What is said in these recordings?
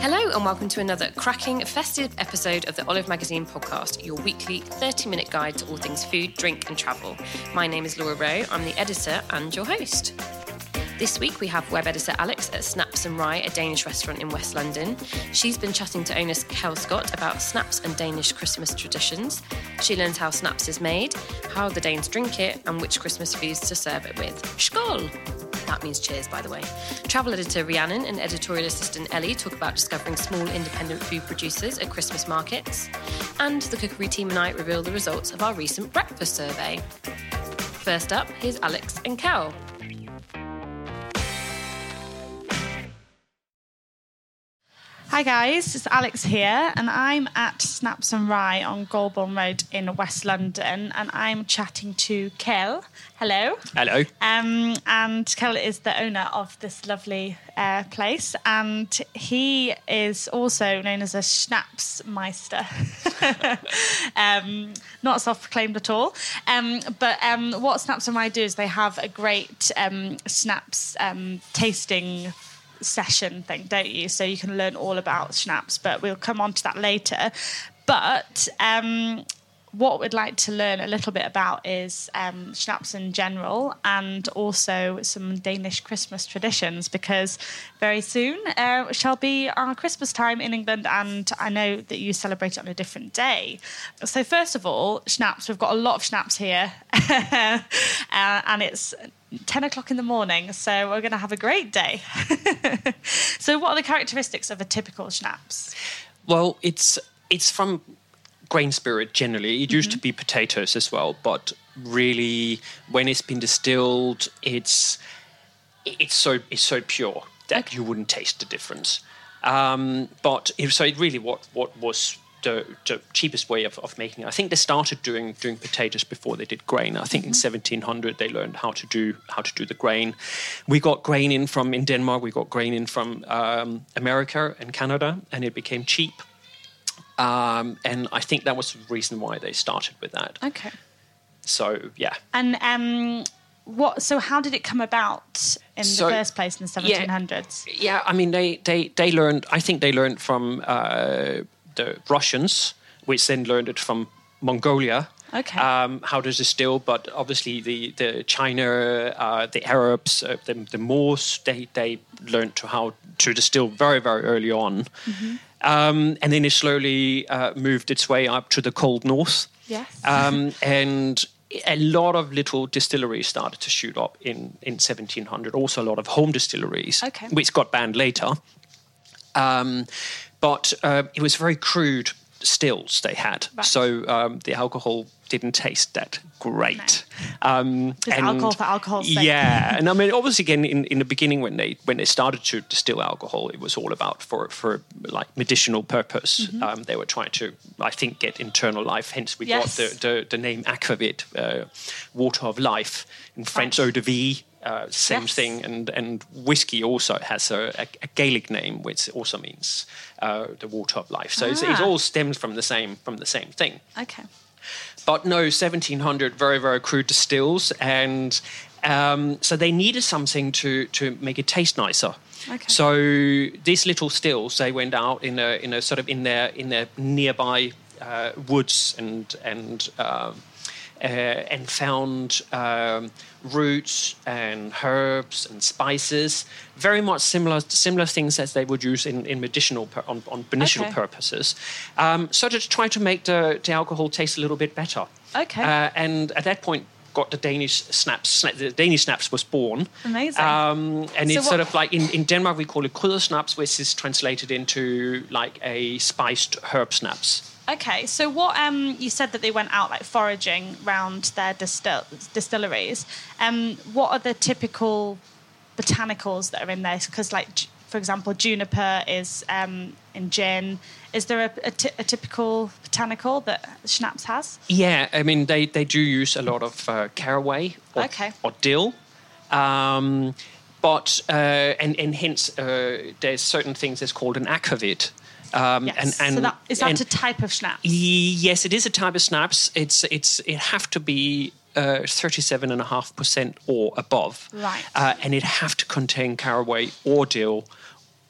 Hello, and welcome to another cracking, festive episode of the Olive Magazine podcast, your weekly 30 minute guide to all things food, drink, and travel. My name is Laura Rowe, I'm the editor and your host. This week we have web editor Alex at Snaps and Rye, a Danish restaurant in West London. She's been chatting to owner Kel Scott about snaps and Danish Christmas traditions. She learns how snaps is made, how the Danes drink it, and which Christmas foods to serve it with. Skål! That means cheers, by the way. Travel editor Rhiannon and editorial assistant Ellie talk about discovering small independent food producers at Christmas markets. And the cookery team and I reveal the results of our recent breakfast survey. First up, here's Alex and Kel. Hi guys, it's Alex here, and I'm at Snaps and Rye on Golborne Road in West London, and I'm chatting to Kel. Hello. Hello. Um, and Kel is the owner of this lovely uh, place, and he is also known as a Schnapsmeister. um, not self-proclaimed at all. Um, but um, what Snaps and Rye do is they have a great um, Snaps um, tasting session thing, don't you? So you can learn all about schnapps, but we'll come on to that later. But um, what we'd like to learn a little bit about is um, schnapps in general and also some Danish Christmas traditions because very soon uh, shall be our Christmas time in England and I know that you celebrate it on a different day. So, first of all, schnapps, we've got a lot of schnapps here uh, and it's 10 o'clock in the morning, so we're going to have a great day. so, what are the characteristics of a typical schnapps? Well, it's it's from grain spirit generally. It used mm-hmm. to be potatoes as well, but really, when it's been distilled, it's it's so it's so pure that okay. you wouldn't taste the difference. Um, but it, so it really what what was the, the, cheapest way of, of making it. I think they started doing doing potatoes before they did grain. I think mm-hmm. in 1700 they learned how to do how to do the grain. We got grain in from in Denmark. We got grain in from um, America and Canada, and it became cheap. Um, and I think that was the reason why they started with that. Okay. So yeah. And um, what? So how did it come about in so, the first place in the 1700s? Yeah, yeah, I mean they they they learned. I think they learned from. Uh, the Russians, which then learned it from Mongolia. Okay. Um, how to distill, but obviously the the China, uh, the Arabs, uh, the, the Moors, they they learned to how to distill very very early on, mm-hmm. Um, and then it slowly uh, moved its way up to the cold north. Yes. Um, and a lot of little distilleries started to shoot up in, in 1700. Also, a lot of home distilleries, okay. which got banned later. Um, but uh, it was very crude stills they had. Right. So um, the alcohol didn't taste that great. No. Um, Just and alcohol for alcohol's sake. Yeah, and I mean, obviously, again, in, in the beginning when they when they started to distill alcohol, it was all about for for like medicinal purpose. Mm-hmm. Um, they were trying to, I think, get internal life. Hence, we yes. got the, the, the name aquavit, uh, water of life in French, eau de vie. Uh, same yes. thing, and and whiskey also has a, a, a Gaelic name, which also means uh, the water of life. So ah. it all stems from the same from the same thing. Okay. But no, 1700 very very crude distills, and um, so they needed something to to make it taste nicer. Okay. So these little stills, they went out in a in a sort of in their in their nearby uh, woods and and. Um, uh, and found um, roots and herbs and spices, very much similar similar things as they would use in, in medicinal on, on medicinal Okay. purposes. Um, so to try to make the, the alcohol taste a little bit better. Okay. Uh, and at that point, got the Danish snaps. sna- The Danish snaps was born. Amazing. Um, and So it's sort of like in, in Denmark we call it kryddersnaps, which is translated into like a spiced herb snaps. Okay, so what um, you said that they went out like foraging round their distill- distilleries. Um, what are the typical botanicals that are in there? Because, like, for example, juniper is um, in gin. Is there a, a, ty- a typical botanical that schnapps has? Yeah, I mean they, they do use a lot of uh, caraway or, Okay. or dill, um, but uh, and and hence uh, there's certain things that's called an aquavit. Um, Yes. and, and, so that is that and- a type of schnapps? Yes, it is a type of snaps. It's it's it have to be uh, thirty-seven and a half percent or above, Right. Uh, and it have to contain caraway or dill,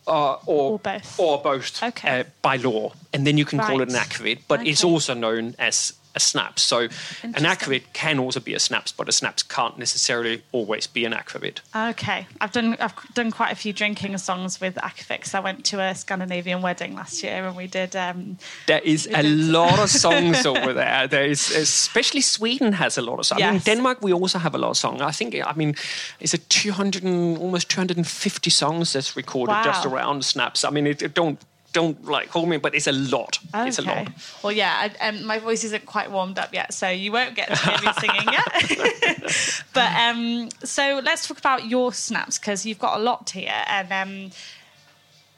uh, or Or both. or both, Okay. uh, by law, and then you can call it an Right. aquavit. But it's also known as a snaps. So an Interesting. can also be a snaps, but a snaps can't necessarily always be an aquavit. Okay, I've done I've done quite a few drinking songs with Akafix. I went to a Scandinavian wedding last year and we did. Um, There is a did. lot of songs over there. There is, especially Sweden has a lot of songs. I mean, Denmark we also have a lot of songs. I think, I mean, it's a 200 and almost 250 songs that's recorded just around snaps. I mean, it, it don't don't like hold me, but it's a lot. It's a lot. Well, yeah, I, um, my voice isn't quite warmed up yet, so you won't get to hear me singing yet. but um, so let's talk about your snaps because you've got a lot here, and um,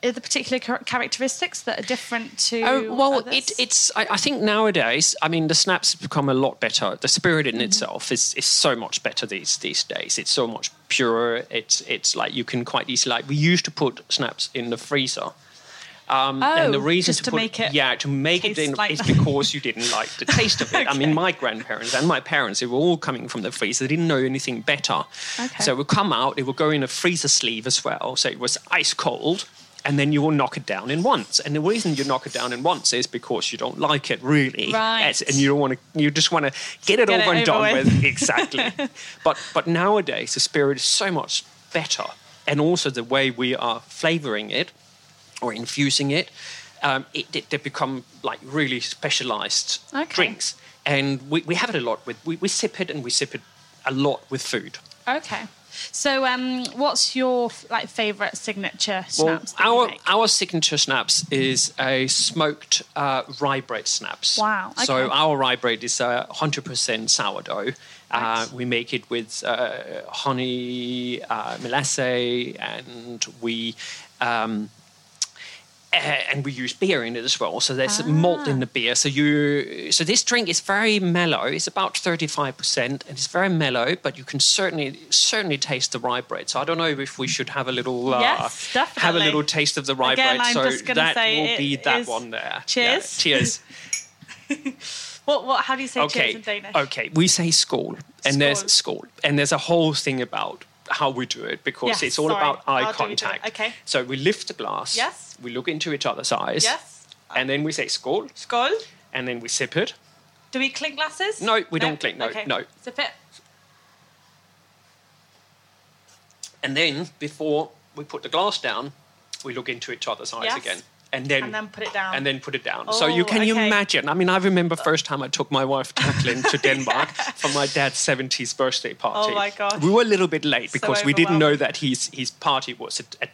are there particular char- characteristics that are different to? Oh, well, it, it's. I, I think nowadays, I mean, the snaps have become a lot better. The spirit Mm-hmm. in itself is, is so much better these these days. It's so much purer. It's it's like you can quite easily like we used to put snaps in the freezer. Um, and the Oh, reason just to put, make it yeah to make it in like is because you didn't like the taste of it. I mean, my grandparents and my parents they were all coming from the freezer. They didn't know anything better, Okay. so it would come out. It would go in a freezer sleeve as well, so it was ice cold. And then you will knock it down in once. And the reason you knock it down in once is because you don't like it really, Right. And you don't want to. You just want to get it Get over it and over done with. with. Exactly. but but nowadays the spirit is so much better, and also the way we are flavoring it or infusing it, um, it, it they become like really specialized Okay. drinks. And we, we have it a lot with we, we sip it and we sip it a lot with food. okay. So, um, what's your like favorite signature Well, snaps? that our our signature snaps is a smoked uh, rye bread snaps. Wow, Okay. So our rye bread is uh, 100% sourdough. Uh, Right. we make it with uh, honey, uh, melasse, and we. Um, uh, and we use beer in it as well, so there's malt Ah. in the beer. So you, so this drink is very mellow. It's about thirty-five percent, and it's very mellow. But you can certainly, certainly taste the rye bread. So I don't know if we should have a little, uh, Yes, have a little taste of the rye Again, bread. I'm so just that say will be that one there. Cheers. Yeah, cheers. What? What? How do you say okay. cheers in Danish? Okay. We say skål, and there's skål, and there's a whole thing about how we do it because Yes, it's all sorry. about eye How do we do it? contact. Okay. So we lift the glass. Yes. We look into each other's eyes. Yes. And then we say skål, Skål. and then we sip it. Do we clink glasses? No, we don't clink, no, okay. no. Sip it. And then before we put the glass down, we look into each other's eyes Yes. again. And then, And then put it down. And then put it down. so Oh, you can you okay. imagine? I mean, I remember first time I took my wife Jacqueline to Denmark for my dad's 70th birthday oh, party. Oh, my gosh. We were a little bit late So because we didn't know that his his party was at, at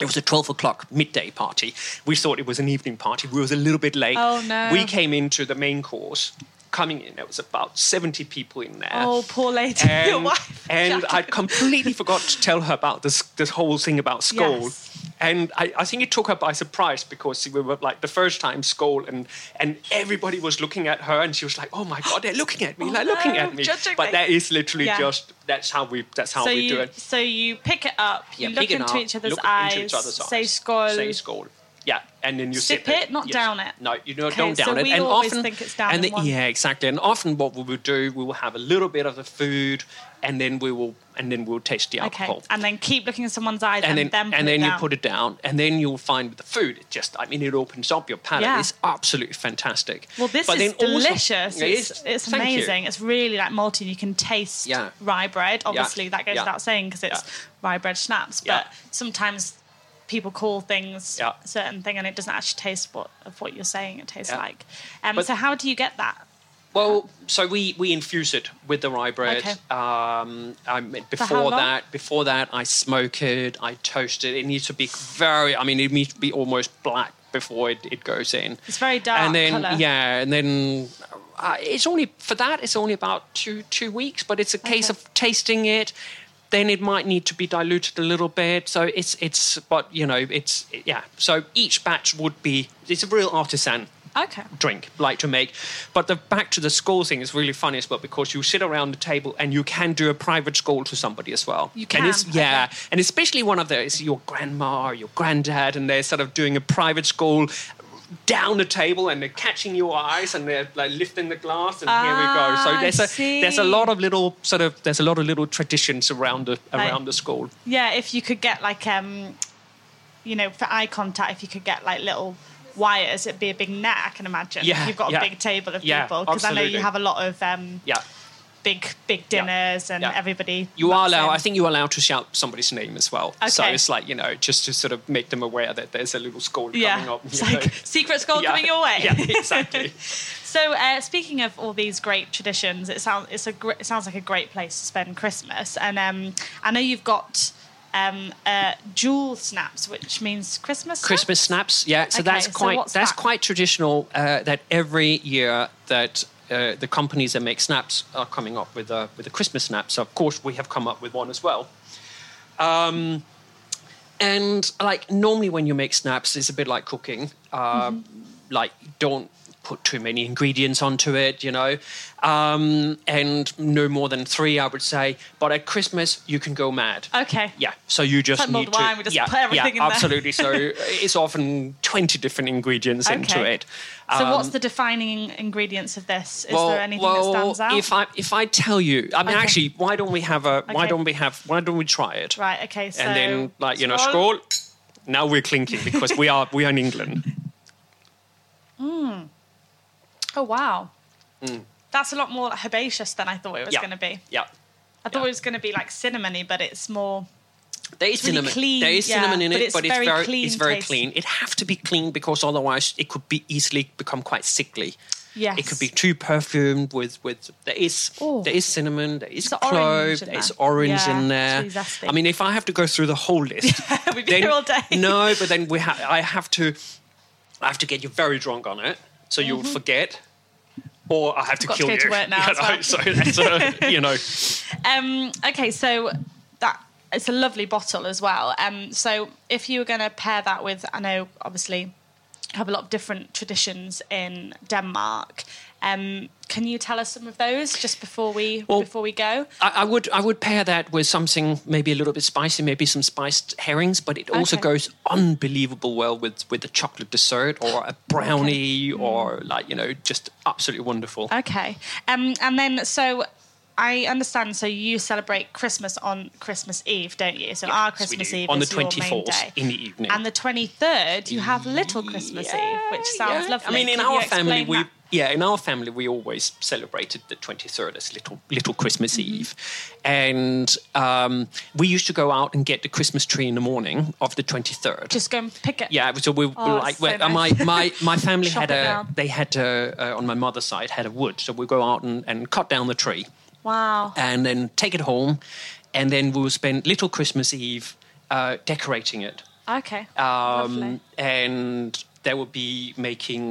it was a 12 o'clock midday party. We thought it was an evening party. We was a little bit late. Oh, no. We came into the main course. Coming in, there was about 70 people in there Oh, poor lady. Your and, wife. and I completely forgot to tell her about this this whole thing about skål. Yes. And I, I think it took her by surprise because we were like the first time skål and and everybody was looking at her and she was like, Oh my god, they're looking at me, Oh, they're looking at me. But that is literally Yeah. just that's how we that's how so we you do it. so you pick it up, you Yeah, look into up, each other's eyes, each other's say skål, Say Skål. Yeah, and then you Sip sip, it, not down it. No, you don't, Okay, don't so down it. we and often, think it's down and one. Yeah, exactly. And often, what we will do, we will have a little bit of the food, and then we will, and then we'll taste the Okay, alcohol. and then keep looking in someone's eyes and and, then, then, and then it you put it down, and then you'll find with the food, it just, I mean, it opens up your palate. Yeah. It's absolutely fantastic. Well, this But is then also- delicious. It's it's Thank you. amazing. It's really like malty. and You can taste Yeah. rye bread. Obviously, that goes Yeah. without saying because it's Yeah. rye bread schnapps. Yeah. But sometimes people call things Yeah. a certain thing, and it doesn't actually taste what of what you're saying it tastes Yeah. like. Um, But- so how do you get that? Well, so we, we infuse it with the rye bread. Okay. Um, I mean, before that, before that, I smoke it. I toast it. It needs to be very. I mean, it needs to be almost black before it, it goes in. It's very dark And then colour. yeah, and then uh, it's only for that. It's only about two two weeks, but it's a case Okay. of tasting it. Then it might need to be diluted a little bit. So it's it's but you know it's yeah. So each batch would be it's a real artisan Okay. drink like to make but the back to the skål thing is really funny as well because you sit around the table and you can do a private skål to somebody as well You and can, yeah okay. and especially one of those your grandma or your granddad and they're sort of doing a private skål down the table and they're catching your eyes and they're like lifting the glass and here we go Ah, so there's a there's a lot of little sort of there's a lot of little traditions around the around the skål. Yeah, if you could get like um, you know, for eye contact, if you could get like little wires, it'd be a big net. I can imagine. Yeah, you've got a yeah. big table of Yeah, people because I know you have a lot of um, yeah big big dinners and yeah. everybody. You are allowed. in. I think you're allowed to shout somebody's name as well. So it's like you know, just to sort of make them aware that there's a little skål coming up. it's you know. like secret skål Yeah. coming your way. Yeah, exactly. So, uh, speaking of all these great traditions, it sounds it's a gr- it sounds like a great place to spend Christmas. And um, I know you've got um, uh, jewel snaps, which means Christmas. snaps? Christmas snaps. Yeah, so Okay, that's quite what's that's that? quite traditional. Uh, that every year that. Uh, the companies that make snaps are coming up with a with a Christmas snap. So of course we have come up with one as well. Um, and like normally when you make snaps, it's a bit like cooking. Uh, Mm-hmm. Like don't put too many ingredients onto it, you know, um, and no more than three, I would say. But at Christmas, you can go mad. Okay. Yeah, so you just like need to. wine, we just yeah, put everything yeah, in there. absolutely. so it's often twenty different ingredients into Okay. it. So, what's Um, the defining ingredients of this? Is well, there anything well, that stands out? If I if I tell you, I mean, Okay. actually, why don't we have a? Why don't we have? Why don't we try it? right. Okay. So. and then, like you know, skål. Now we're clinking because we are we are in England. Oh wow. That's a lot more herbaceous than I thought it was Mm. Yeah. going to be. Yeah. I thought Yeah. it was going to be like cinnamony, but it's more. There is really cinnamon. clean, there is cinnamon in but it, it's but it's very very clean it's very taste. clean. It have to be clean because otherwise it could be easily become quite sickly. Yes. It could be too perfumed with with there is Oh. there is cinnamon, there is There's clove, orange in there is orange Yeah, in it's there. really. I mean, if I have to go through the whole list, We'd be then- here all day. No, but then we ha- I have to I have to get you very drunk on it, so you'll forget. Or I have to Mm-hmm. Got to kill go you. to work now you know, well. So that's a, you know, Um, okay, so that it's a lovely bottle as well. Um, so if you were going to pair that with, I know obviously have a lot of different traditions in Denmark. Um, can you tell us some of those just before we Well, before we go? I, I would I would pair that with something maybe a little bit spicy, maybe some spiced herrings, but it also Okay. goes unbelievable well with with a chocolate dessert or a brownie Mm. or like you know just absolutely wonderful. Okay, um, and then so. I understand. So you celebrate Christmas on Christmas Eve, don't you? So Yeah, our Christmas. Eve on is the twenty fourth in the evening. and the twenty third you have Little Christmas Eve, which sounds yeah. lovely. I mean, in you our family, we? Yeah, in our family, we always celebrated the twenty third as little little Christmas Mm-hmm. Eve, and um, we used to go out and get the Christmas tree in the morning of the twenty third. just go and pick it. Yeah, so we Oh, like well, uh, my nice. my my family had a they had a, uh, on my mother's side had a wood, so we go out and, and cut down the tree Wow. and then take it home, and then we'll spend little Christmas Eve uh, decorating it, Okay. um, and there will be making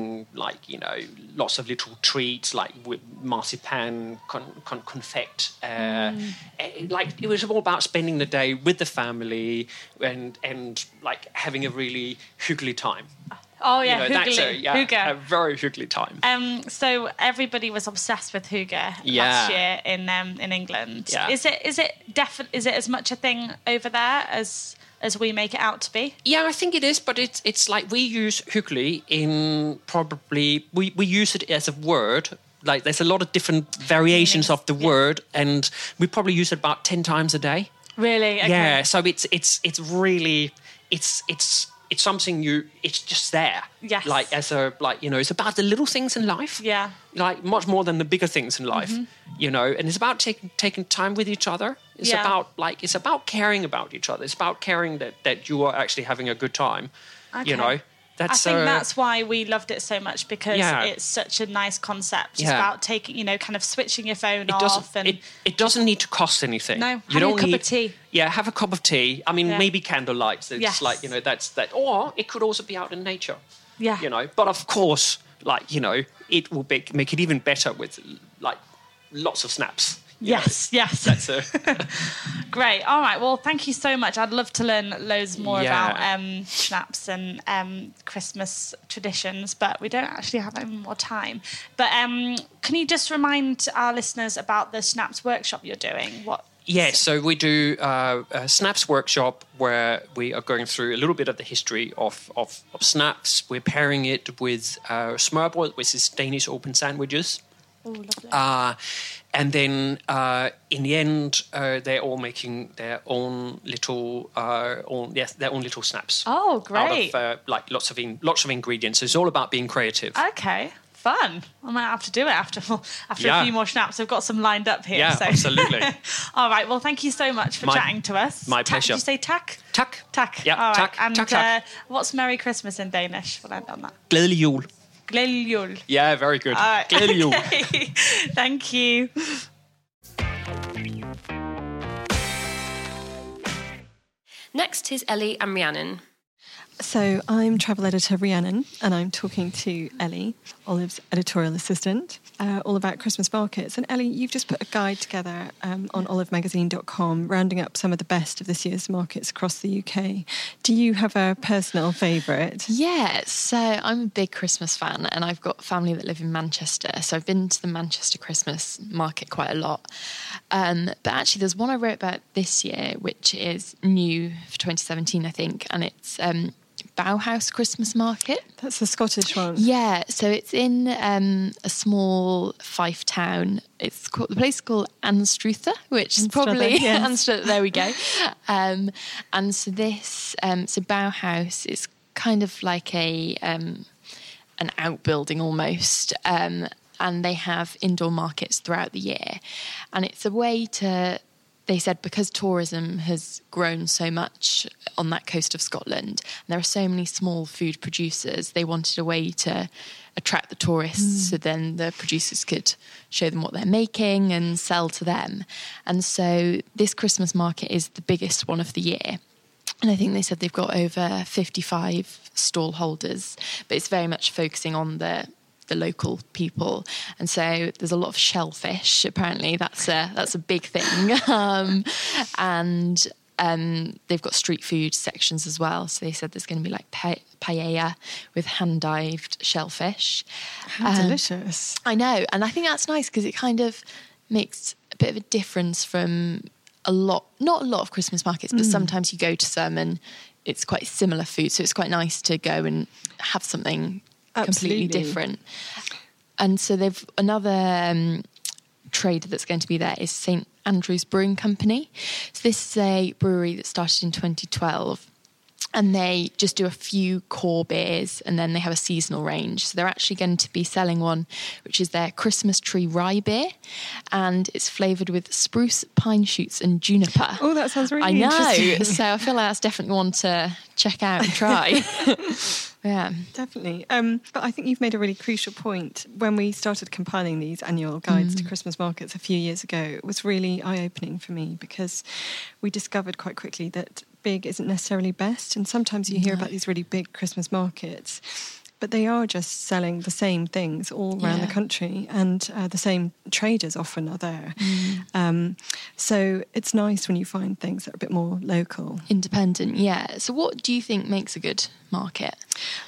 like you know lots of little treats like with marzipan, con- con- confect, uh, Mm. eh, like it was all about spending the day with the family and and like having a really hyggly time. Oh yeah, you know, that's a, yeah, Hygge. a very Hygge time. Um, so everybody was obsessed with Hygge last year in um, in England. Yeah. Is it is it defi- is it as much a thing over there as as we make it out to be? Yeah, I think it is, but it's it's like we use hyggelig in probably we, we use it as a word. Like there's a lot of different variations of the Yeah. word, and we probably use it about ten times a day. Really? Okay. Yeah, so it's it's it's really it's it's it's something you it's just there. Yes. Like as a like you know it's about the little things in life. Yeah. Like much more than the bigger things in life. Mm-hmm. You know, and it's about taking taking time with each other. It's Yeah. about like it's about caring about each other. It's about caring that that you are actually having a good time. Okay. You know. I That's think uh, that's why we loved it so much because Yeah. it's such a nice concept. It's Yeah. about taking, you know, kind of switching your phone it off and it, it doesn't need to cost anything. No, you having a don't cup of tea. Yeah, have a cup of tea. I mean, Yeah. maybe candlelight. It's Yes. like you know that's that, or it could also be out in nature. Yeah. you know. But of course, like you know, it will make make it even better with like lots of snaps. Know. Yes, yes. That's a, Great. All right. Well, thank you so much. I'd love to learn loads more Yeah. about um, schnapps and um, Christmas traditions, but we don't actually have any more time. But um, can you just remind our listeners about the schnapps workshop you're doing? What? Yeah, so we do uh, a snaps workshop where we are going through a little bit of the history of, of, of snaps. We're pairing it with uh, smørbrød, which is Danish open sandwiches. Oh, lovely. Uh, and then uh, in the end, uh, they're all making their own little, uh, own, yes, their own little snaps. Oh, Out great. of uh, like lots of in, lots of ingredients. It's all about being creative. okay. Fun. I might have to do it after after Yeah. a few more snaps. I've got some lined up here. Yeah, so. absolutely. All right. Well, thank you so much for My- chatting to us. my Tak- pleasure. Did you say tack? Tak. Tack. Yeah, All right. tak, And. Uh, what's Merry Christmas in Danish? We'll end on that. Glædelig jul. Glædelig. Yeah, very good. Ah, All right. Glædelig. Okay. Thank you. Next is Ellie and Rhiannon. So I'm travel editor Rhiannon, and I'm talking to Ellie, Olive's editorial assistant, uh, all about Christmas markets. And Ellie, you've just put a guide together um, on olivemagazine.com, rounding up some of the best of this year's markets across the UK. Do you have a personal favourite? Yeah, so I'm a big Christmas fan and I've got family that live in Manchester. So I've been to the Manchester Christmas market quite a lot. Um, but actually, there's one I wrote about this year, which is new for 2017, I think, and it's um, Bowhouse Christmas Market. That's the Scottish one. Yeah, so it's in um, a small Fife town. It's called the place is called Anstruther, which is probably yes. Anstruther. There we go. Um, and so this, um, so Bowhouse is kind of like a um, an outbuilding almost. Um, and they have indoor markets throughout the year, and it's a way to they said because tourism has grown so much on that coast of Scotland, and there are so many small food producers, they wanted a way to attract the tourists mm. so then the producers could show them what they're making and sell to them. And so this Christmas market is the biggest one of the year. And I think they said they've got over 55 stall holders, but it's very much focusing on the the local people, and so there's a lot of shellfish. Apparently, that's a that's a big thing, um, and um, they've got street food sections as well. So they said there's going to be like pa- paella with hand dived shellfish. How Um, delicious. I know, and I think that's nice because it kind of makes a bit of a difference from a lot, not a lot of Christmas markets, but sometimes you go to some and it's quite similar food, so it's quite nice to go and have something completely Absolutely. different. And so they've another um, trader that's going to be there is St Andrews Brewing Company. So this is a brewery that started in 2012 and they just do a few core beers and then they have a seasonal range. So they're actually going to be selling one, which is their Christmas tree rye beer, and it's flavored with spruce, pine shoots, and juniper. Oh, that sounds really I know. So I feel like that's definitely one to check out and try. yeah. Definitely. Um, but I think you've made a really crucial point. When we started compiling these annual guides to Christmas markets a few years ago, it was really eye opening for me because we discovered quite quickly that big isn't necessarily best. And sometimes you hear about these really big Christmas markets. But they are just selling the same things all around Yeah. the country, and uh, the same traders often are there. Mm. Um, so it's nice when you find things that are a bit more local. Independent, yeah. So, what do you think makes a good market?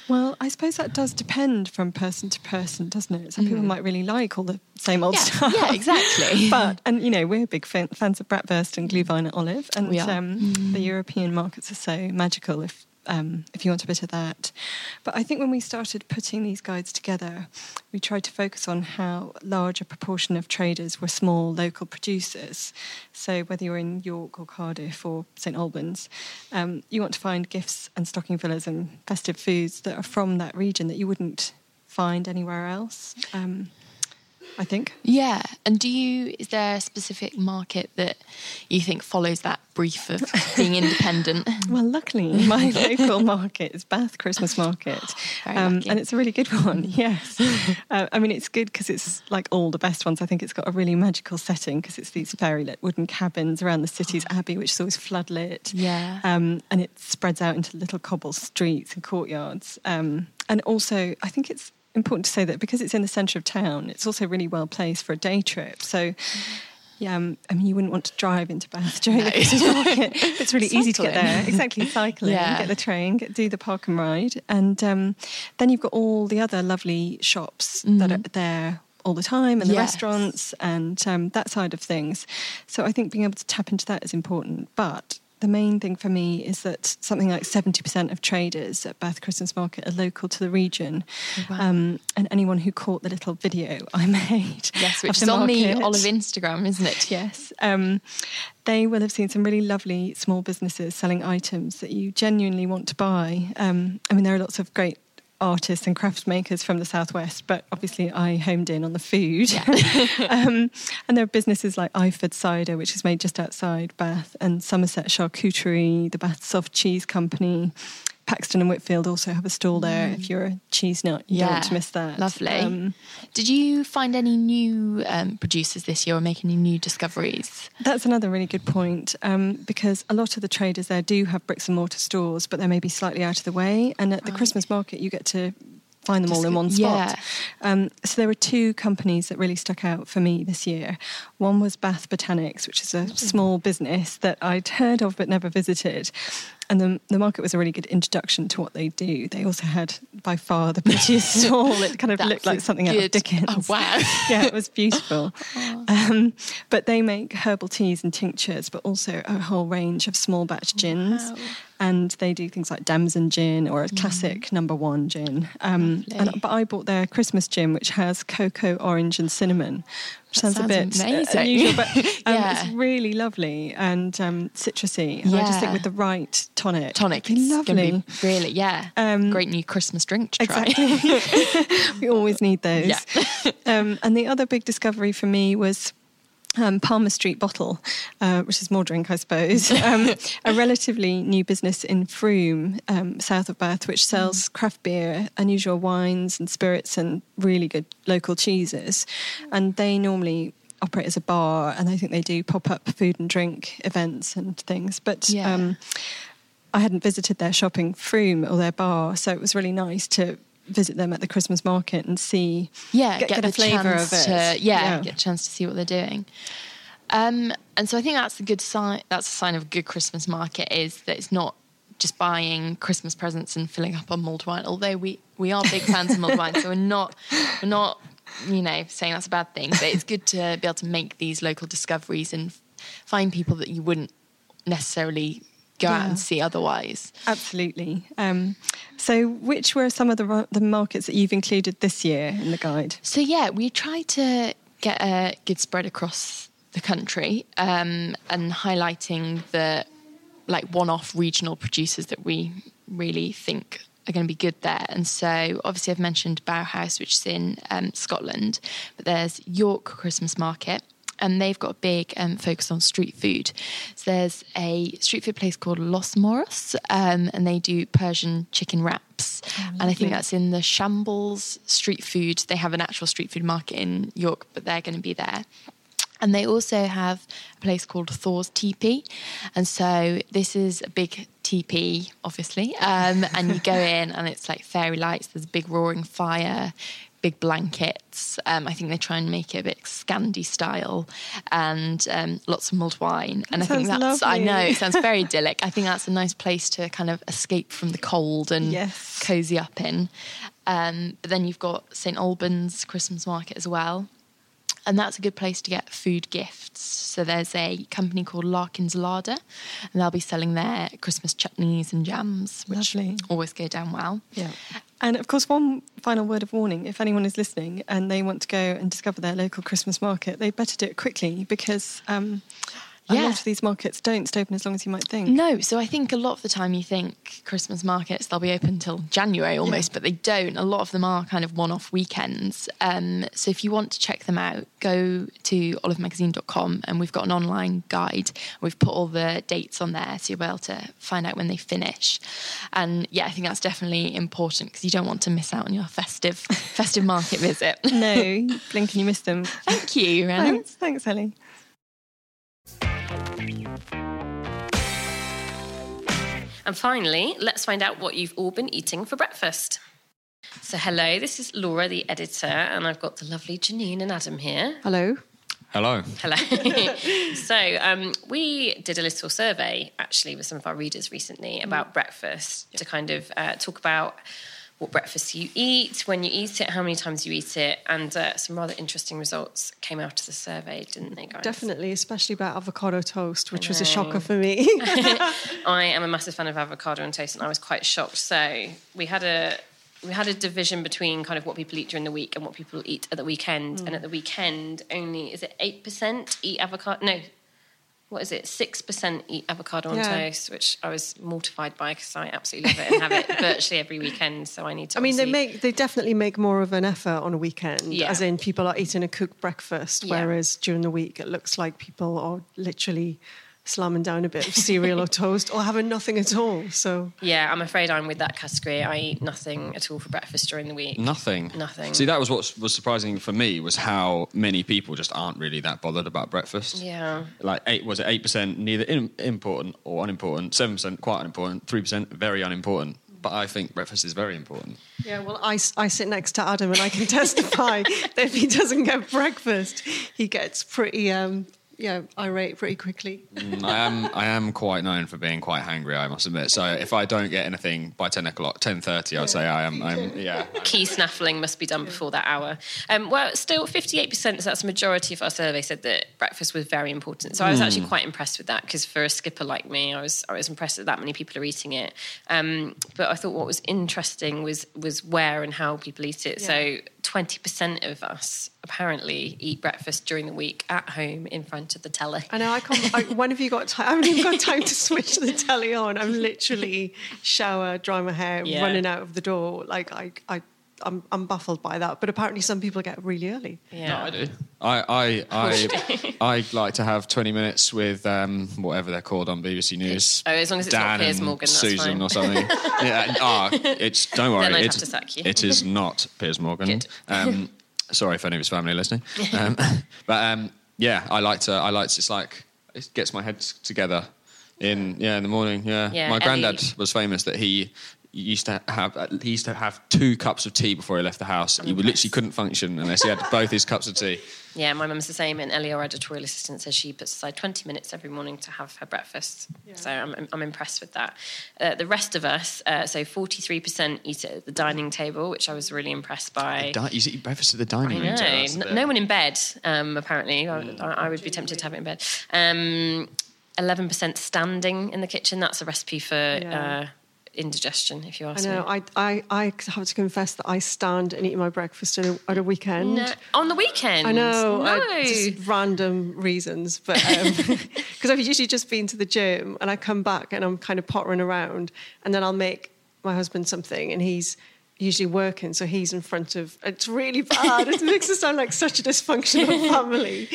Well, I suppose that does depend from person to person, doesn't it? Some people might really like all the same old Mm. Yeah, stuff. yeah, exactly. but and you know we're big fan, fans of bratwurst and glühwein at Olive, and are. Mm. um, the European markets are so magical if. Um, if you want a bit of that, but I think when we started putting these guides together, we tried to focus on how large a proportion of traders were small local producers. So whether you're in York or Cardiff or St Albans, um, you want to find gifts and stocking fillers and festive foods that are from that region that you wouldn't find anywhere else. Um, I think. Yeah. And do you, is there a specific market that you think follows that brief of being independent? Well, luckily, my local market is Bath Christmas Market, Um, and it's a really good one. Yes, uh, I mean it's good because it's like all the best ones. I think it's got a really magical setting because it's these fairy lit wooden cabins around the city's abbey, which is always floodlit. Yeah. um, and it spreads out into little cobble streets and courtyards. Um, and also, I think it's important to say that because it's in the centre of town, it's also really well placed for a day trip. So. Yeah, um, I mean, you wouldn't want to drive into Bath during the Christmas market. It's really easy to get there. Exactly, cycling, Yeah. get the train, get, do the park and ride, and um, then you've got all the other lovely shops that are there all the time, and the Mm-hmm. Yes. restaurants, and um, that side of things. So I think being able to tap into that is important. But the main thing for me is that something like 70% of traders at Bath Christmas Market are local to the region. Oh, wow. um, and anyone who caught the little video I made. yes, of which the is on the Olive Instagram, isn't it? Yes. Um, they will have seen some really lovely small businesses selling items that you genuinely want to buy. Um, I mean, there are lots of great artists and craft makers from the southwest, but obviously I homed in on the food. um, and there are businesses like Iford Cider, which is made just outside Bath, and Somerset Charcuterie, the Bath Soft Cheese Company. Paxton and Whitfield also have a stall there. If you're a cheese nut, you don't want to miss that. Mm. Lovely. Um, Did you find any new um, producers this year or make any new discoveries? That's another really good point um, because a lot of the traders there do have bricks and mortar stores, but they're maybe slightly out of the way. And at the Christmas market, you get to find them all in one spot. Yeah. Um, so there were two companies that really stuck out for me this year. One was Bath Botanics, which is a small business that I'd heard of but never visited. And the, the market was a really good introduction to what they do. They also had by far the prettiest stall. It kind of looked like something out of Dickens. Oh, wow. yeah, it was beautiful. Um, but they make herbal teas and tinctures, but also a whole range of small batch gins. Wow. And they do things like Damson gin or a classic number one gin. Um, and, but I bought their Christmas gin, which has cocoa, orange, and cinnamon. Which That sounds, a bit uh, amazing. unusual, but um, Yeah. it's really lovely and um, citrusy. And I just think with the right tonic, Tonic. it's lovely. Be really, yeah. Um, Great new Christmas drink to try. Exactly. we always need those. Yeah. um, and the other big discovery for me was. Um, Palmer Street Bottle, uh, which is more drink, I suppose. Um, a relatively new business in Frome, um, south of Bath, which sells craft beer, unusual wines and spirits, and really good local cheeses. And they normally operate as a bar, and I think they do pop up food and drink events and things. But Yeah. um, I hadn't visited their shopping Frome or their bar, so it was really nice to visit them at the Christmas market and see, yeah, get, get, get a flavour of chance it. To, yeah, get a chance to see what they're doing. Um, and so I think that's a good sign. That's a sign of a good Christmas market is that it's not just buying Christmas presents and filling up on mulled wine. Although we we are big fans of mulled wine, so we're not we're not you know saying that's a bad thing. But it's good to be able to make these local discoveries and find people that you wouldn't necessarily go out and see otherwise. Absolutely. Um, so, which were some of the the markets that you've included this year in the guide? So yeah, we try to get a good spread across the country um, and highlighting the like one-off regional producers that we really think are going to be good there. And so obviously I've mentioned Bowhouse, which is in um, Scotland, but there's York Christmas Market. And they've got a big um, focus on street food. So there's a street food place called Los Moros, um, and they do Persian chicken wraps. and I think that's in the Shambles Street Food. They have an actual street food market in York, but they're going to be there. And they also have a place called Thor's Teepee. And so this is a big teepee, obviously. Um, and you go in and it's like fairy lights, there's a big roaring fire, big blankets. Um, I think they try and make it a bit Scandi style and um, lots of mulled wine. And I think that's, I know, it sounds very idyllic. I think that's a nice place to kind of escape from the cold and Yes. cozy up in. Um, but then you've got St Albans Christmas Market as well. And that's a good place to get food gifts. So there's a company called Larkin's Larder, and they'll be selling their Christmas chutneys and jams, which Lovely. always go down well. Yeah. And of course, one final word of warning. If anyone is listening and they want to go and discover their local Christmas market, they better do it quickly because um, a lot of these markets don't stay open as long as you might think. No, so I think a lot of the time you think Christmas markets they'll be open till January almost, but they don't. A lot of them are kind of one-off weekends. Um, so if you want to check them out, go to olivemagazine.com and we've got an online guide. We've put all the dates on there, so you'll be able to find out when they finish. And yeah, I think that's definitely important because you don't want to miss out on your festive festive market visit. No, blink and you miss them. Thank you, Ren. Thanks, thanks, Ellie. And finally, let's find out what you've all been eating for breakfast. So, hello, this is Laura, the editor, and I've got the lovely Janine and Adam here. Hello. Hello. Hello. so, um, we did a little survey actually with some of our readers recently about breakfast to kind of uh, talk about what breakfast you eat, when you eat it, how many times you eat it, and uh, some rather interesting results came out of the survey, didn't they, guys? Definitely, especially about avocado toast, which was a shocker for me. I am a massive fan of avocado and toast, and I was quite shocked. So we had a we had a division between kind of what people eat during the week and what people eat at the weekend. And at the weekend, only is it eight percent eat avocado? No, what is it? Six percent eat avocado on Yeah. toast, which I was mortified by because I absolutely love it and have it virtually every weekend. So I need to. I mean, they make they definitely make more of an effort on a weekend, Yeah. as in people are eating a cooked breakfast, Yeah. whereas during the week it looks like people are literally slamming down a bit of cereal or toast or having nothing at all. So Yeah, I'm afraid I'm with that category. I eat nothing at all for breakfast during the week. Nothing. Nothing. See, that was what was surprising for me was how many people just aren't really that bothered about breakfast. Yeah. Like eight was it eight percent neither in, important or unimportant, seven percent quite unimportant, three percent very unimportant. But I think breakfast is very important. yeah, well, I, I sit next to Adam and I can testify that if he doesn't get breakfast, he gets pretty um, yeah irate pretty quickly. Mm, I am I am quite known for being quite hangry, I must admit. So if I don't get anything by ten o'clock, ten thirty, I would say I am. I'm yeah. key snaffling must be done before that hour. Um, well, still, 58%, so that's the majority of our survey, said that breakfast was very important. So I was actually quite impressed with that because for a skipper like me, I was I was impressed that that many people are eating it. Um, but I thought what was interesting was was where and how people eat it. So 20% of us apparently eat breakfast during the week at home in front of the telly. I know. I can't. I, when have you got time? I haven't even got time to switch the telly on. I'm literally shower, dry my hair, Yeah. running out of the door. Like I, I, I'm, I'm baffled by that. But apparently, some people get really early. Yeah. I do. I I I, I like to have twenty minutes with um, whatever they're called on BBC News. Oh, as long as it's not Piers and Morgan, that's Susan fine. or something. yeah, ah, it's don't worry. Then I'd it's, have to sack you. It is not Piers Morgan. Good. Um, sorry if any of his family are listening. Um, but um, yeah, I like to. I like to. It's like it gets my head together in yeah in the morning. Yeah, Yeah, my Ellie- granddad was famous that he. Used to have he used to have two cups of tea before he left the house. He literally couldn't function unless he had both his cups of tea. Yeah, my mum's the same. And Ellie, our editorial assistant, says she puts aside 20 minutes every morning to have her breakfast. So I'm, I'm impressed with that. Uh, the rest of us, uh, so 43% eat it at the dining table, which I was really impressed by. Di- you eat breakfast at the dining room. know. table, that's a N- bit- No one in bed, um, apparently. I, I would be tempted to have it in bed. Um, 11% standing in the kitchen. That's a recipe for Yeah. uh, indigestion, if you I ask know. me. I, I, I have to confess that I stand and eat my breakfast at a, at a weekend. No, on the weekend. I know, No. I- just random reasons, but because I've usually just been to the gym and I come back and I'm kind of pottering around, and then I'll make my husband something, and he's usually working, so he's in front of. It's really bad. it makes it sound like such a dysfunctional family.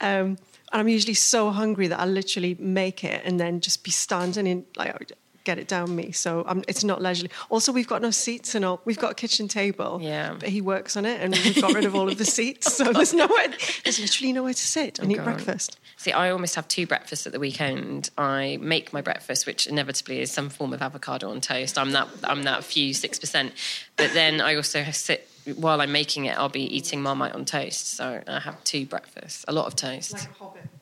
Um, and I'm usually so hungry that I literally make it and then just be standing in like get it down me. So um, it's not leisurely. Also, we've got no seats and all. We've got a kitchen table. Yeah. But he works on it, and we've got rid of all of the seats. So there's nowhere. There's literally nowhere to sit and eat God. breakfast. See, I almost have two breakfasts at the weekend. I make my breakfast, which inevitably is some form of avocado on toast. I'm that I'm that few six percent. But then I also sit while I'm making it. I'll be eating Marmite on toast. So I have two breakfasts, a lot of toast.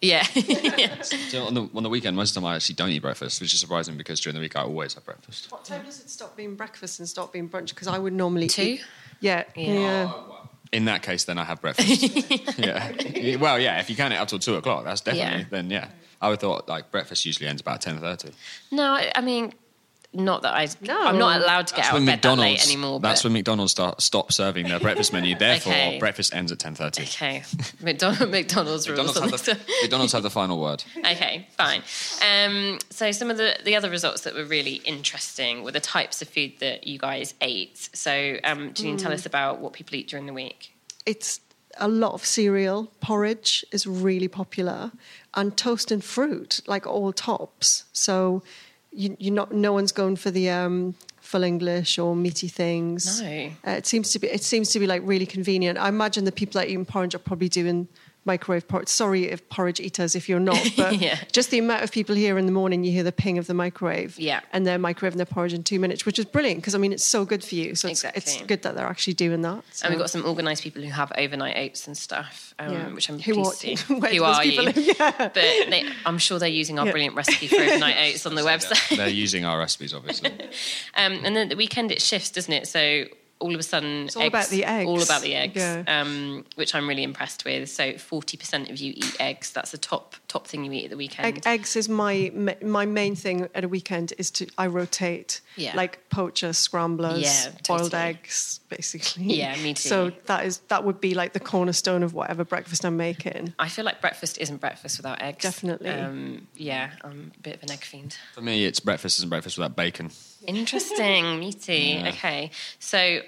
Yeah. yeah. So on the on the weekend, most of the time I actually don't eat breakfast, which is surprising because during the week I always have breakfast. What time does it stop being breakfast and stop being brunch? Because I would normally Two? Eat, yeah. Yeah. Yeah. Oh, In that case, then I have breakfast. yeah. Well, yeah. If you count it up till two o'clock, that's definitely Yeah. then yeah. I would thought like breakfast usually ends about ten thirty. No, I, I mean, not that I. No. I'm not allowed to get That's out of bed that late McDonald's. anymore. That's but- when McDonald's start stop serving their breakfast menu. Therefore, Okay. breakfast ends at ten thirty. Okay, McDonald's, McDonald's rules. McDonald's on have, the. McDonald's have the final word. Okay, fine. Um, so some of the, the other results that were really interesting were the types of food that you guys ate. So um, Janine, tell us about what people eat during the week. It's a lot of cereal. Porridge is really popular, and toast and fruit, like all tops. So you, you're not. No one's going for the um, full English or meaty things. No. Uh, it seems to be. It seems to be like really convenient. I imagine the people that eat porridge are probably doing microwave porridge. Sorry if porridge eaters if you're not, but Yeah. just the amount of people here in the morning, you hear the ping of the microwave, Yeah. and they're microwaving their porridge in two minutes, which is brilliant because I mean it's so good for you. So it's, it's good that they're actually doing that. And we've got some organised people who have overnight oats and stuff, um, Yeah. which I'm Who pleased are- to see. where Who those are you? live? Yeah. But they, I'm sure they're using our Yeah. brilliant recipe for overnight oats on the website. They're using our recipes, obviously. Um, and then the weekend it shifts, doesn't it? So all of a sudden, all about the eggs. All about the eggs, Yeah. um, which I'm really impressed with. So forty percent of you eat eggs. That's the top top thing you eat at the weekend. Egg, eggs is my my main thing at a weekend is to I rotate Yeah. like poacher, scramblers, Yeah, boiled eggs, basically. Yeah, me too. So that is that would be like the cornerstone of whatever breakfast I'm making. I feel like breakfast isn't breakfast without eggs. Definitely. Um, yeah, I'm a bit of an egg fiend. For me, it's breakfast isn't breakfast without bacon. Interesting, meaty. Yeah. Okay, so.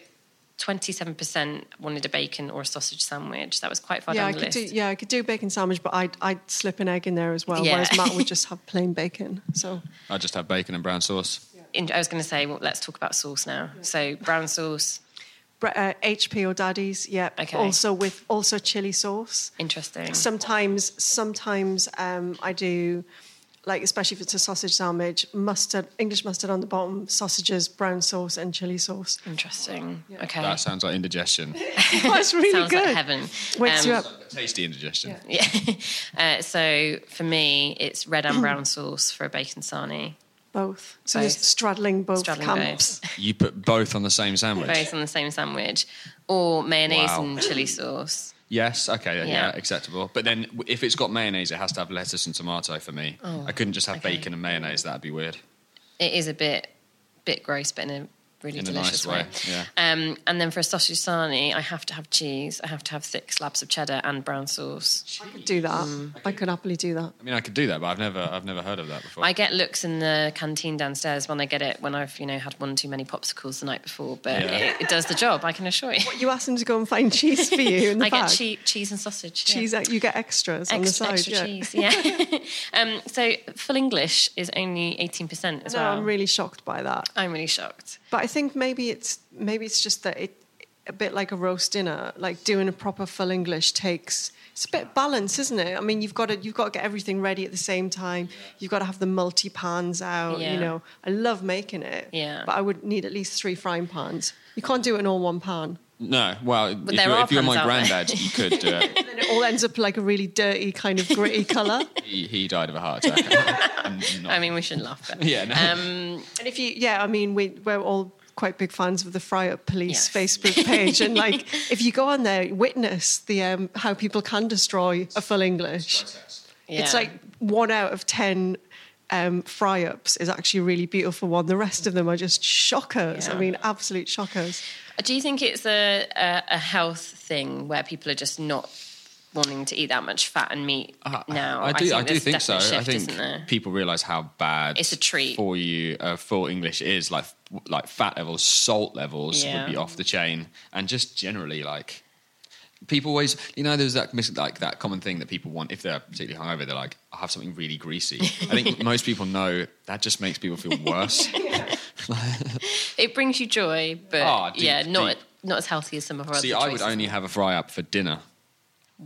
27% wanted a bacon or a sausage sandwich. That was quite far yeah, I down the could do list. yeah I could do bacon sandwich, but I'd I'd slip an egg in there as well. Yeah. Whereas Matt would just have plain bacon. So I just have bacon and brown sauce. In- I was going to say, well, let's talk about sauce now. So brown sauce, uh, HP or Daddies, yeah. Okay. Also with also chili sauce. interesting. Sometimes, sometimes um, I do, like especially if it's a sausage sandwich, mustard, English mustard on the bottom, sausages, brown sauce, and chili sauce. Interesting. Okay. That sounds like indigestion. That's really Sounds good. like heaven. Wakes Um, you up. Tasty indigestion. Yeah. uh, so for me, it's red and brown sauce for a bacon sarnie. Both. So Both. you're straddling both Straddling camps. You put both on the same sandwich. Both on the same sandwich, or mayonnaise Wow. and chili sauce. Yes, okay, yeah, Yeah. acceptable. But then w- if it's got mayonnaise, it has to have lettuce and tomato for me. Oh, I couldn't just have okay. bacon and mayonnaise. That'd be weird. It is a bit, bit gross, but in a really In a delicious nice way, yeah. Um, and then for a sausage sarnie, I have to have cheese. I have to have thick slabs of cheddar and brown sauce. I could do that. Mm. I could happily do that. I mean, I could do that, but I've never, I've never heard of that before. I get looks in the canteen downstairs when I get it when I've you know had one too many popsicles the night before, but Yeah. it, it does the job. I can assure you. You ask them to go and find cheese for you in the I bag. get che- cheese and sausage. cheese. uh, You get extras on the side. extra yeah. cheese, yeah. um, so full English is only eighteen percent as No, well. I'm really shocked by that. I'm really shocked. But I think maybe it's maybe it's just that it a bit like a roast dinner, like doing a proper full English takes it's a bit of balance, isn't it? I mean, you've got to you've got to get everything ready at the same time. You've got to have the multi pans out. Yeah. You know, I love making it. Yeah. But I would need at least three frying pans. You can't do it in all one pan. no, well, if there you're, are if you're my pans granddad, you could do it. Then it all ends up like a really dirty kind of gritty colour. He, he died of a heart attack. I'm not- I mean, we shouldn't laugh. But, yeah, no. um, And if you, yeah, I mean, we, we're all quite big fans of the Fry Up Police Yes. Facebook page, and like, if you go on there, witness the um, how people can destroy a full English. It's like one out of ten um, fry ups is actually a really beautiful one. The rest of them are just shockers. I mean, absolute shockers. Do you think it's a, a, a health thing where people are just not wanting to eat that much fat and meat Uh, now? I do. I, do think so. definite I think people realise how bad It's a treat. for you. Uh, full English is like like fat levels, salt levels Yeah. would be off the chain, and just generally like people always, you know, there's that like that common thing that people want if they're particularly hungover. They're like, I have something really greasy. I think most people know that just makes people feel worse. It brings you joy, but Ah, deep, yeah, not deep. not as healthy as some of our See, I would only have a fry up for dinner.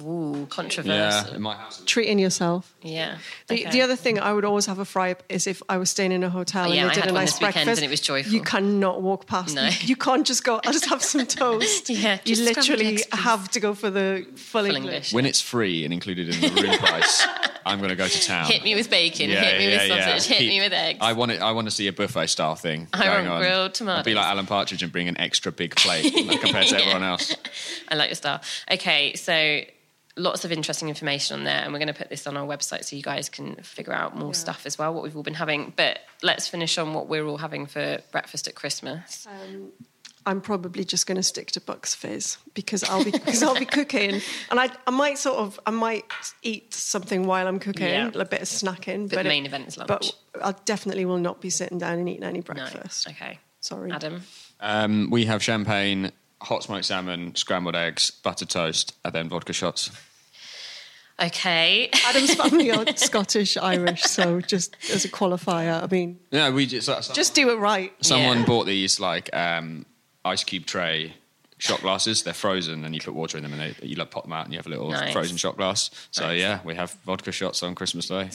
Ooh, Yeah, in my house. Treating yourself. Yeah. The, okay. the other thing I would always have a fry up is if I was staying in a hotel Oh, yeah, and I they did had a nice breakfast. and it was joyful. You cannot walk past. No. You, you can't just go. I'll just have some toast. Yeah, you literally eggs, have to go for the full, Full English. English. When it's free and included in the room price, I'm going to go to town. Hit me with bacon, hit me with sausage, hit me with eggs. I want it. I want to see a buffet style thing I going want on. grilled I'd be like Alan Partridge and bring an extra big plate like, compared to Yeah. everyone else. I like your style. Okay, so lots of interesting information on there, and we're going to put this on our website so you guys can figure out more stuff as well, what we've all been having. But let's finish on what we're all having for breakfast at Christmas. I'm probably just going to stick to Bucks Fizz because I'll be because I'll be cooking, and I I might sort of I might eat something while I'm cooking, Yeah. a bit of snacking. But the it- main event is lunch. But I definitely will not be sitting down and eating any No. breakfast. Okay. Sorry. Adam. Um, we have champagne, hot smoked salmon, scrambled eggs, buttered toast, and then vodka shots. Okay. Adam's family are Scottish Irish, so just as a qualifier, I mean, Yeah, we just so- so- just do it right. someone Yeah. bought these like um, ice cube tray shot glasses. They're frozen, and you put water in them, and they, you like pop them out, and you have a little Nice. frozen shot glass. So Nice. yeah, we have vodka shots on Christmas Day.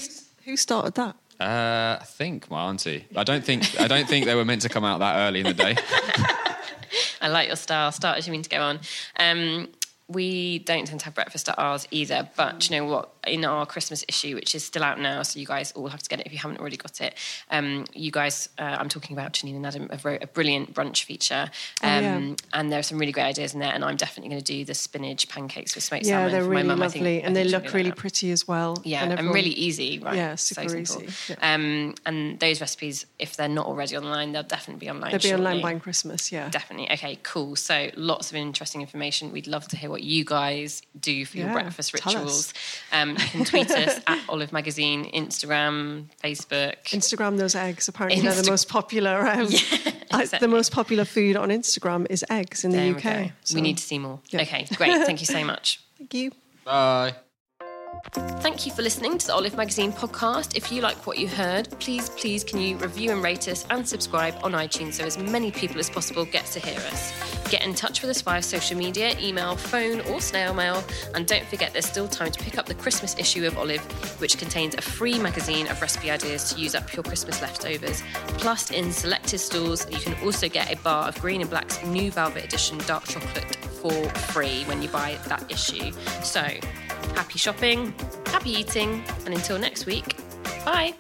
Who started that? Uh, I think my auntie. I don't think I don't think they were meant to come out that early in the day. I like your style. Start as you mean to go on. Um, we don't tend to have breakfast at ours either, but you know what? In our Christmas issue, which is still out now, so you guys all have to get it if you haven't already got it. Um, you guys, uh, I'm talking about Janine and Adam, have wrote a brilliant brunch feature, um, Oh, yeah. and there are some really great ideas in there. And I'm definitely going to do the spinach pancakes with smoked Yeah, salmon. they're for my really mum. I think- lovely, and they look really that. pretty as well. Yeah, and, and, really easy, right? Yeah, So super simple. easy, yeah. Um, and those recipes, if they're not already online, they'll definitely be online. They'll be online by Christmas. Yeah, Definitely. Okay, cool. So lots of interesting information. We'd love to hear what you guys do for your breakfast rituals. Um, you can tweet us at Olive Magazine, Instagram, Facebook. Instagram those eggs. Apparently, they're the most popular. Um, I- exactly. the most popular food on Instagram is eggs in the UK. we so- We need to see more. Yeah. Okay, great. Thank you so much. Thank you. Bye. Thank you for listening to the Olive Magazine podcast. If you like what you heard, please, please, can you review and rate us and subscribe on iTunes so as many people as possible get to hear us. Get in touch with us via social media, email, phone, or snail mail. And don't forget, there's still time to pick up the Christmas issue of Olive, which contains a free magazine of recipe ideas to use up your Christmas leftovers. Plus, in selected stores, you can also get a bar of Green and Black's new Velvet Edition dark chocolate for free when you buy that issue. So, happy shopping, happy eating, and until next week, bye.